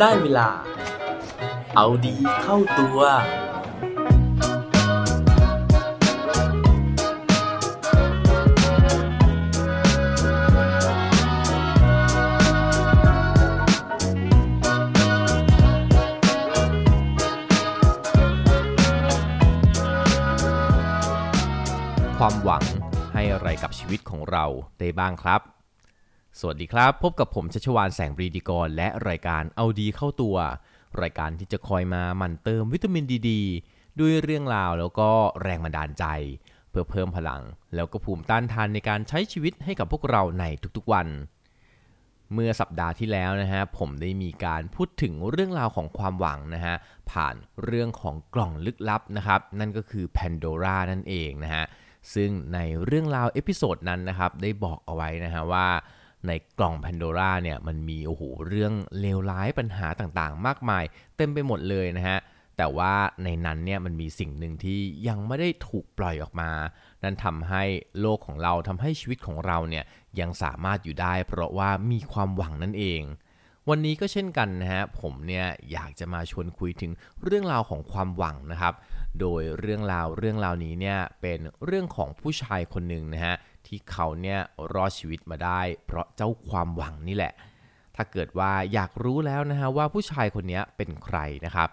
ได้เวลา เอาดีเข้าตัว ความหวังให้อะไรกับชีวิตของเราได้บ้างครับ สวัสดีครับ พบกับผมชัชวานแสงปรีดีกร และรายการเอาดีเข้าตัว รายการที่จะคอยมาหมั่นเติมวิตามินดีดด้วยเรื่องราวแล้วก็แรงบันดาลใจ เพื่อเพิ่มพลัง แล้วก็ภูมิต้านทานในการใช้ชีวิตให้กับพวกเราในทุกๆวัน เมื่อสัปดาห์ที่แล้วนะฮะผมได้มีการพูดถึงเรื่องราวของความหวังนะฮะผ่านเรื่องของกล่องลึกลับนะครับนั่นก็คือ Pandora นั่นเองนะฮะซึ่งในเรื่องราว episode นั้นนะครับได้บอกเอาไว้นะฮะว่า ในกล่อง Pandora เนี่ยมันมีโอ้โหเรื่องเลวร้ายปัญหาต่างๆ มากมาย เต็มไปหมดเลยนะฮะแต่ว่าในนั้นเนี่ยมันมีสิ่งหนึ่งที่ยังไม่ได้ถูกปล่อยออกมา นั่นทำให้โลกของเราทำให้ชีวิตของเราเนี่ยยังสามารถอยู่ได้ เพราะว่ามีความหวังนั่นเอง วันนี้ก็เช่นกันนะฮะผมเนี่ยอยากจะมาชวนคุยถึงเรื่องราวของความหวังนะครับ โดยเรื่องราวเรื่องราวนี้เนี่ยเป็นเรื่องของผู้ชายคนหนึ่งนะฮะ ที่เขาเนี่ยรอดชีวิตมาได้ เพราะเจ้าความหวังนี่แหละ ถ้าเกิดว่าอยากรู้แล้วนะฮะว่าผู้ชายคนนี้เป็นใครนะครับ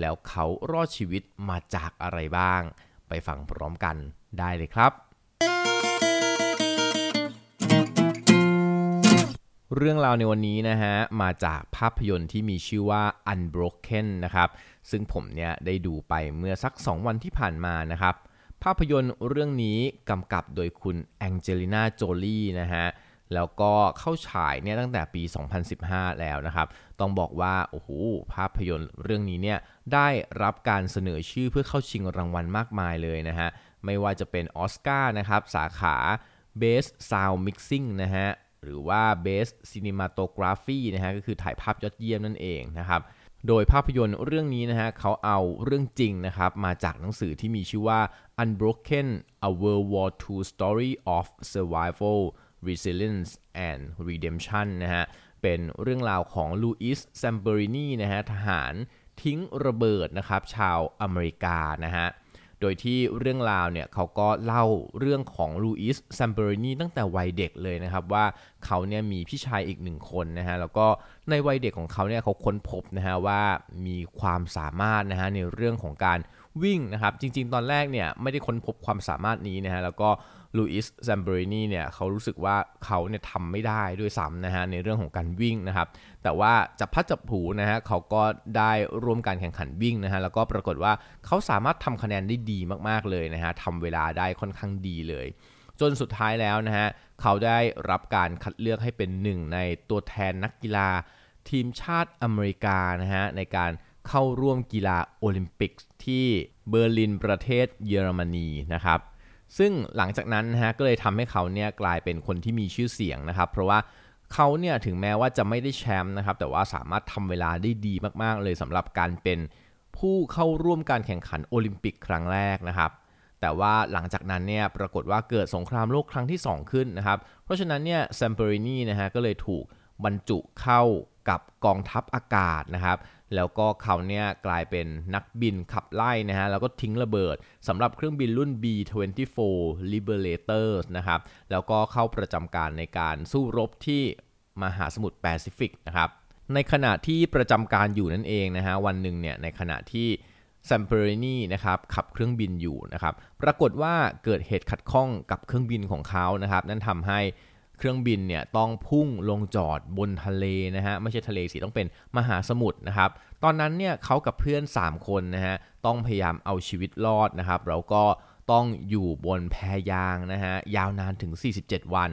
แล้วเขารอดชีวิตมาจากอะไรบ้าง ไปฟังพร้อมกันได้เลยครับ เรื่องราวในวันนี้นะฮะมาจากภาพยนตร์ที่มีชื่อว่า Unbroken นะครับ ซึ่งผมเนี่ยได้ดูไปเมื่อสัก 2 วันที่ผ่านมานะครับ ภาพยนตร์เรื่องนี้กำกับโดยคุณแองเจลิน่าโจลี่นะฮะ แล้วก็เข้าฉายเนี่ยตั้งแต่ปี 2015 แล้วนะครับ ต้องบอกว่า โอ้โห ภาพยนตร์เรื่องนี้เนี่ยได้รับการเสนอชื่อเพื่อเข้าชิงรางวัลมากมายเลยนะฮะ ไม่ว่าจะเป็นออสการ์นะครับ สาขา Best Sound Mixing นะฮะ หรือว่า Best Cinematography นะฮะ ก็คือถ่ายภาพยอดเยี่ยมนั่นเองนะครับ โดยภาพยนตร์เรื่องนี้นะฮะเขาเอาเรื่องจริงนะครับมาจากหนังสือที่มีชื่อว่า Unbroken A World War II Story of Survival Resilience and Redemption นะฮะเป็นเรื่องราวของลูอิสแซมเปอรินีนะฮะทหารทิ้งระเบิดนะครับชาวอเมริกานะฮะ โดยที่เรื่องราวเนี่ยเขาก็เล่าเรื่องของลูอิส แซมเปอรินีตั้งแต่วัยเด็กเลยนะครับ ว่าเขาเนี่ยมีพี่ชายอีกหนึ่งคนนะฮะแล้วก็ในวัยเด็กของเขาเนี่ยเขาค้นพบนะฮะว่ามีความสามารถนะฮะในเรื่องของการวิ่งนะครับ จริง ๆ ตอนแรกเนี่ยไม่ได้ค้นพบความสามารถนี้นะฮะแล้วก็ ลูอิสแซมเปอรินีเนี่ยเขารู้สึกว่าเขาเนี่ยทำไม่ได้ด้วยซ้ำนะฮะในเรื่องของการวิ่งนะครับ แต่ว่าจับพลัดจับผลูนะฮะเขาก็ได้ร่วมการแข่งขันวิ่งนะฮะแล้วก็ปรากฏว่าเขาสามารถทำคะแนนได้ดีมากๆเลยนะฮะทำเวลาได้ค่อนข้างดีเลย จนสุดท้ายแล้วนะฮะเขาได้รับการคัดเลือกให้เป็นหนึ่งในตัวแทนนักกีฬาทีมชาติอเมริกานะฮะในการเข้าร่วมกีฬาโอลิมปิกที่เบอร์ลินประเทศเยอรมนีนะครับ ซึ่งหลังจากนั้นนะฮะก็เลยทำให้เขาเนี่ยกลายเป็นคนที่มีชื่อเสียงนะครับ เพราะว่าเขาเนี่ยถึงแม้ว่าจะไม่ได้แชมป์นะครับ แต่ว่าสามารถทำเวลาได้ดีมากๆ เลยสำหรับการเป็นผู้เข้าร่วมการแข่งขันโอลิมปิกครั้งแรกนะครับ แต่ว่าหลังจากนั้นเนี่ยปรากฏว่าเกิดสงครามโลกครั้งที่ 2 ขึ้นนะครับ เพราะฉะนั้นเนี่ยแซมเปอรินีนะฮะก็เลยถูกบรรจุเข้ากับกองทัพอากาศนะครับ แล้วก็เขาเนี่ยกลายเป็นนักบินขับไล่นะฮะแล้วก็ทิ้งระเบิดสำหรับเครื่องบินรุ่น B-24 Liberators นะครับแล้วก็เข้าประจำการในการสู้รบที่มหาสมุทรแปซิฟิกนะครับในขณะที่ประจำการอยู่นั่นเองนะฮะวันหนึ่งเนี่ยในขณะที่แซมเปอรินีนะครับขับเครื่องบินอยู่นะครับปรากฏว่าเกิดเหตุขัดข้องกับเครื่องบินของเขานะครับนั่นทำให้ เครื่องบินเนี่ยต้องพุ่งลงจอดบนทะเลนะฮะไม่ใช่ทะเลสิต้องเป็นมหาสมุทรนะครับตอนนั้นเนี่ยเขากับเพื่อน 3 คนนะฮะต้องพยายามเอาชีวิตรอดนะครับแล้วก็ต้องอยู่บนแพยางนะฮะยาวนานถึง 47 วัน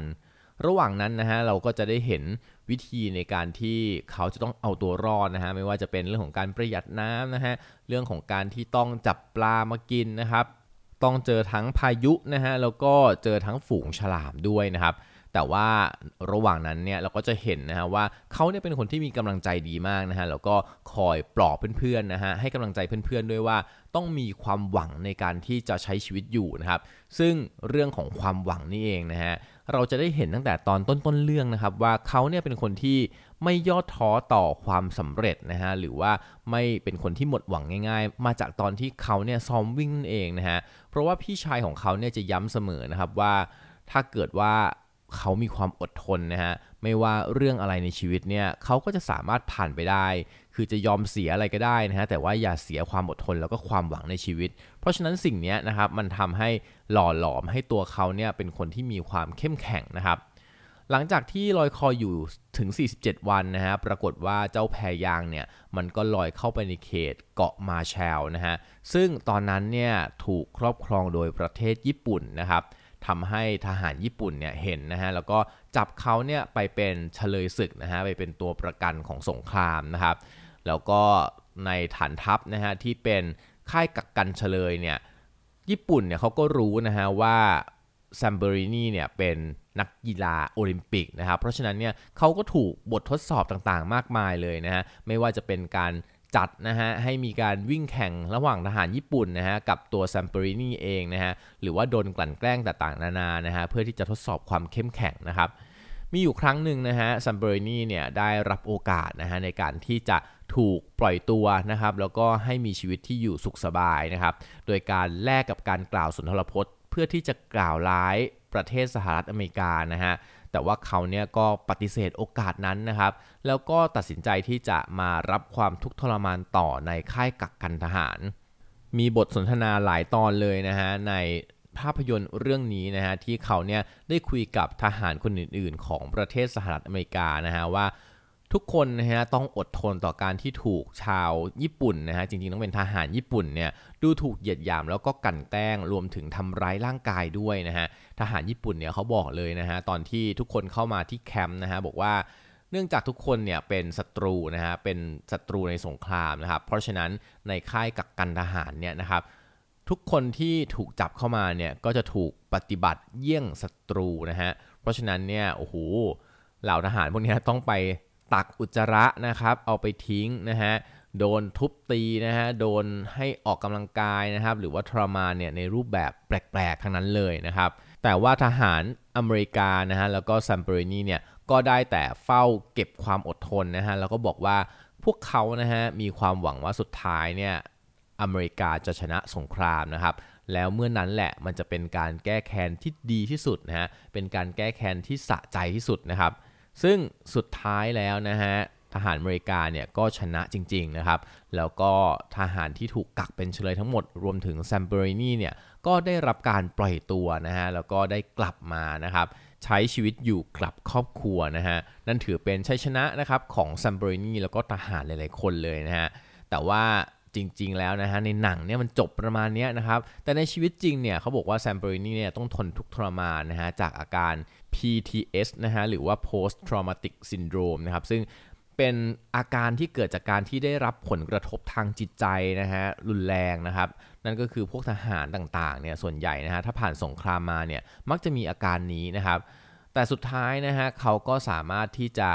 ระหว่างนั้นนะฮะเราก็จะได้เห็นวิธีในการที่เขาจะต้องเอาตัวรอดนะฮะไม่ว่าจะเป็นเรื่องของการประหยัดน้ำนะฮะเรื่องของการที่ต้องจับปลามากินนะครับ ต้องเจอทั้งพายุนะฮะแล้วก็เจอทั้งฝูงฉลามด้วยนะครับ แต่ว่าระหว่างนั้นเนี่ยเราก็จะเห็นนะฮะว่าเขาเนี่ยเป็นคนที่มีกำลังใจดีมากนะฮะแล้วก็คอยปลอบเพื่อนๆนะฮะให้กำลังใจเพื่อนๆด้วยว่าต้องมีความหวังในการที่จะใช้ชีวิตอยู่นะครับซึ่งเรื่องของความหวังนี่เองนะฮะเราจะได้เห็นตั้งแต่ตอนต้นๆเรื่องนะครับว่าเขาเนี่ยเป็นคนที่ไม่ย่อท้อต่อความสำเร็จนะฮะหรือว่าไม่เป็นคนที่หมดหวังง่าย ๆ มาจากตอนที่เขาเนี่ยซ้อมวิ่งนั่นเองนะฮะเพราะว่าพี่ชายของเขาเนี่ยจะย้ำเสมอนะครับว่าถ้าเกิดว่า เขามีความอดทนนะฮะไม่ว่าเรื่องอะไรในชีวิตเนี่ยเขาก็จะสามารถผ่านไปได้ คือจะยอมเสียอะไรก็ได้นะฮะแต่ว่าอย่าเสียความอดทนแล้วก็ความหวังในชีวิต เพราะฉะนั้นสิ่งนี้นะครับมันทำให้หล่อหลอมให้ตัวเขาเนี่ยเป็นคนที่มีความเข้มแข็งนะครับหลังจากที่ลอยคออยู่ถึง 47 วันนะฮะ ปรากฏว่าเจ้าแพยางเนี่ย มันก็ลอยเข้าไปในเขตเกาะมาแชลนะฮะ ซึ่งตอนนั้นเนี่ย ถูกครอบครองโดยประเทศญี่ปุ่นนะครับ ทำให้ทหารญี่ปุ่นเนี่ยเห็นนะฮะแล้วก็จับเขาเนี่ยไปเป็นเชลยศึกนะฮะไปเป็นตัวประกันของสงครามนะครับ แล้วก็ในฐานทัพนะฮะที่เป็นค่ายกักกันเชลยเนี่ยญี่ปุ่นเนี่ยเขาก็รู้นะฮะว่าแซมเปอรินีเนี่ยเป็นนักกีฬาโอลิมปิกนะครับ เพราะฉะนั้นเนี่ยเขาก็ถูกบททดสอบต่างๆ มากมายเลยนะฮะไม่ว่าจะเป็นการ จัดนะฮะให้มีการวิ่งแข่งระหว่างทหารญี่ปุ่นนะฮะกับตัวแซมเปอรินีเองนะฮะหรือว่าโดนกลั่นแกล้งต่างๆนานานะฮะเพื่อที่จะทดสอบความเข้มแข็งนะครับมีอยู่ครั้งหนึ่งนะฮะซัมเบอรินีเนี่ยได้รับโอกาสนะฮะในการที่จะถูกปล่อยตัวนะครับแล้วก็ให้มีชีวิตที่อยู่สุขสบายนะครับโดยการแลกกับการกล่าวสุนทรพจน์ เพื่อที่จะกล่าวร้ายประเทศสหรัฐอเมริกานะฮะ แต่ว่าเขาเนี่ยก็ปฏิเสธโอกาสนั้นนะครับ แล้วก็ตัดสินใจที่จะมารับความทุกข์ทรมานต่อในค่ายกักกันทหาร มีบทสนทนาหลายตอนเลยนะฮะในภาพยนตร์เรื่องนี้นะฮะที่เขาเนี่ยได้คุยกับทหารคนอื่น ๆ ของประเทศสหรัฐอเมริกานะฮะว่า ทุกคนนะฮะต้องอดทนต่อการที่ถูกชาวญี่ปุ่นนะฮะจริงๆต้องเป็นทหารญี่ปุ่นเนี่ยดูถูกเหยียดหยามแล้วก็กั่นแกล้งรวมถึงทำร้ายร่างกายด้วยนะฮะทหารญี่ปุ่นเนี่ยเขาบอกเลยนะฮะตอนที่ทุกคนเข้ามาที่แคมป์นะฮะบอกว่าเนื่องจากทุกคนเนี่ยเป็นศัตรูนะฮะเป็นศัตรูในสงครามนะครับเพราะฉะนั้นในค่ายกักกันทหารเนี่ยนะครับทุกคนที่ถูกจับเข้ามาเนี่ยก็จะถูกปฏิบัติเยี่ยงศัตรูนะฮะเพราะฉะนั้นเนี่ยโอ้โหเหล่าทหารพวกนี้ต้องไป ตักอุจจาระนะครับ เอาไปทิ้งนะฮะโดนทุบตีนะฮะ โดนให้ออกกำลังกายนะครับ หรือว่าทรมานเนี่ยในรูปแบบแปลกๆทั้งนั้นเลยนะครับ แต่ว่าทหารอเมริกานะฮะ แล้วก็ซัมเปอรินีเนี่ย ก็ได้แต่เฝ้าเก็บความอดทนนะฮะ แล้วก็บอกว่าพวกเขานะฮะ มีความหวังว่าสุดท้ายเนี่ย อเมริกาจะชนะสงครามนะครับ แล้วเมื่อนั้นแหละมันจะเป็นการแก้แค้นที่ดีที่สุดนะฮะ เป็นการแก้แค้นที่สะใจที่สุดนะครับ ซึ่งสุดท้ายแล้วนะฮะทหารอเมริกาเนี่ยก็ชนะจริงๆนะครับ แล้วก็ทหารที่ถูกกักเป็นเฉลยทั้งหมดรวมถึงแซมเบอรินีเนี่ยก็ได้รับการปล่อยตัวนะฮะแล้วก็ได้กลับมานะครับใช้ชีวิตอยู่กับครอบครัวนะฮะนั่นถือเป็นชัยชนะนะครับของแซมเปอรินีแล้วก็ทหารหลายๆคนเลยนะฮะแต่ว่าจริงๆแล้วนะฮะในหนังเนี่ยมันจบประมาณนี้นะครับแต่ในชีวิตจริงเนี่ยเขาบอกว่าแซมเปอรินีเนี่ยต้องทนทุกทรมานนะฮะจากอาการ PTS นะฮะหรือว่า post traumatic syndrome นะครับซึ่งเป็นอาการที่เกิดจากการที่ได้รับผลกระทบทางจิตใจนะฮะรุนแรงนะครับ นั่นก็คือพวกทหารต่างๆเนี่ยส่วนใหญ่นะฮะถ้าผ่านสงครามมาเนี่ยมักจะมีอาการนี้นะครับ แต่สุดท้ายนะฮะเขาก็สามารถที่จะ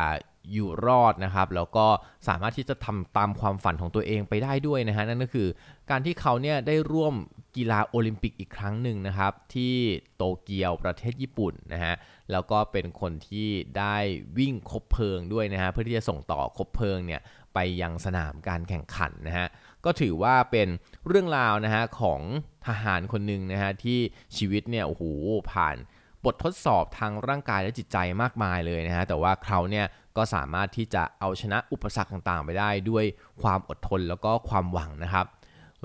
อยู่รอดนะครับ แล้วก็สามารถที่จะทำตามความฝันของตัวเองไปได้ด้วยนะฮะนั่นก็คือการที่เขาเนี่ยได้ร่วมกีฬาโอลิมปิกอีกครั้งหนึ่งนะครับ ที่โตเกียวประเทศญี่ปุ่นนะฮะแล้วก็เป็นคนที่ได้วิ่งคบเพลิงด้วยนะฮะเพื่อที่จะส่งต่อคบเพลิงเนี่ยไปยังสนามการแข่งขันนะฮะก็ถือว่าเป็นเรื่องราวนะฮะของทหารคนหนึ่งนะฮะที่ชีวิตเนี่ยโอ้โหผ่านบททดสอบทางร่างกายและจิตใจมากมายเลยนะฮะแต่ว่าเขาเนี่ย ก็สามารถที่จะเอาชนะอุปสรรคต่างๆ ไปได้ด้วยความอดทนแล้วก็ความหวังนะครับ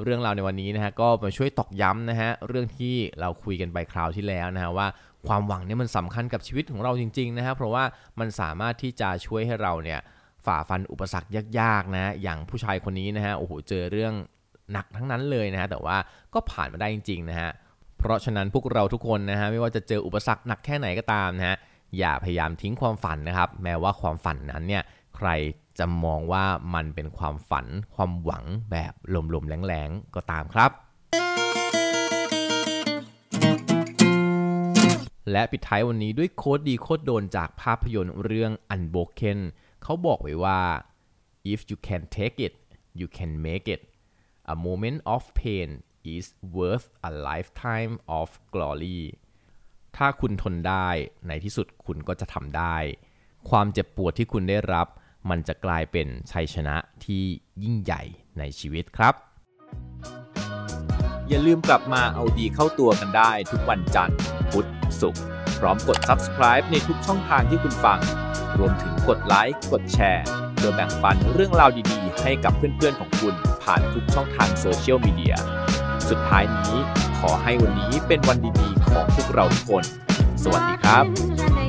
เรื่องราวในวันนี้นะฮะก็มาช่วยตอกย้ำนะฮะเรื่องที่เราคุยกันไปคราวที่แล้วนะฮะว่าความหวังเนี่ยมันสำคัญกับชีวิตของเราจริงๆนะครับเพราะว่ามันสามารถที่จะช่วยให้เราเนี่ยฝ่าฟันอุปสรรคยากๆนะอย่างผู้ชายคนนี้นะฮะโอ้โหเจอเรื่องหนักทั้งนั้นเลยนะฮะแต่ว่าก็ผ่านมาได้จริงๆนะฮะเพราะฉะนั้นพวกเราทุกคนนะฮะไม่ว่าจะเจออุปสรรคหนักแค่ไหนก็ตามนะฮะ อย่าพยายามทิ้งความฝันนะครับ แม้ว่าความฝันนั้นเนี่ยใครจะมองว่ามันเป็นความฝันความหวังแบบลมๆแรงๆก็ตามครับ และปิดท้ายวันนี้ด้วยโค้ดดีโค้ดโดนจากภาพยนตร์เรื่อง Unbroken เขาบอกไว้ว่า if you can take it you can make it a moment of pain is worth a lifetime of glory ถ้าคุณทนได้ในที่สุดคุณก็จะทำได้ ความเจ็บปวดที่คุณได้รับ มันจะกลายเป็นชัยชนะที่ยิ่งใหญ่ในชีวิตครับ อย่าลืมกลับมาเอาดีเข้าตัวกันได้ทุกวันจันทร์พุธศุกร์พร้อมกด subscribe ในทุกช่องทางที่คุณฟัง รวมถึงกดไลค์กดแชร์เพื่อแบ่งปันเรื่องราวดีๆ ให้กับเพื่อนๆของคุณผ่านทุกช่องทางโซเชียลมีเดียสุดท้ายนี้ขอให้วันนี้เป็นวันดีๆ ของพวกเราทุกคน สวัสดีครับ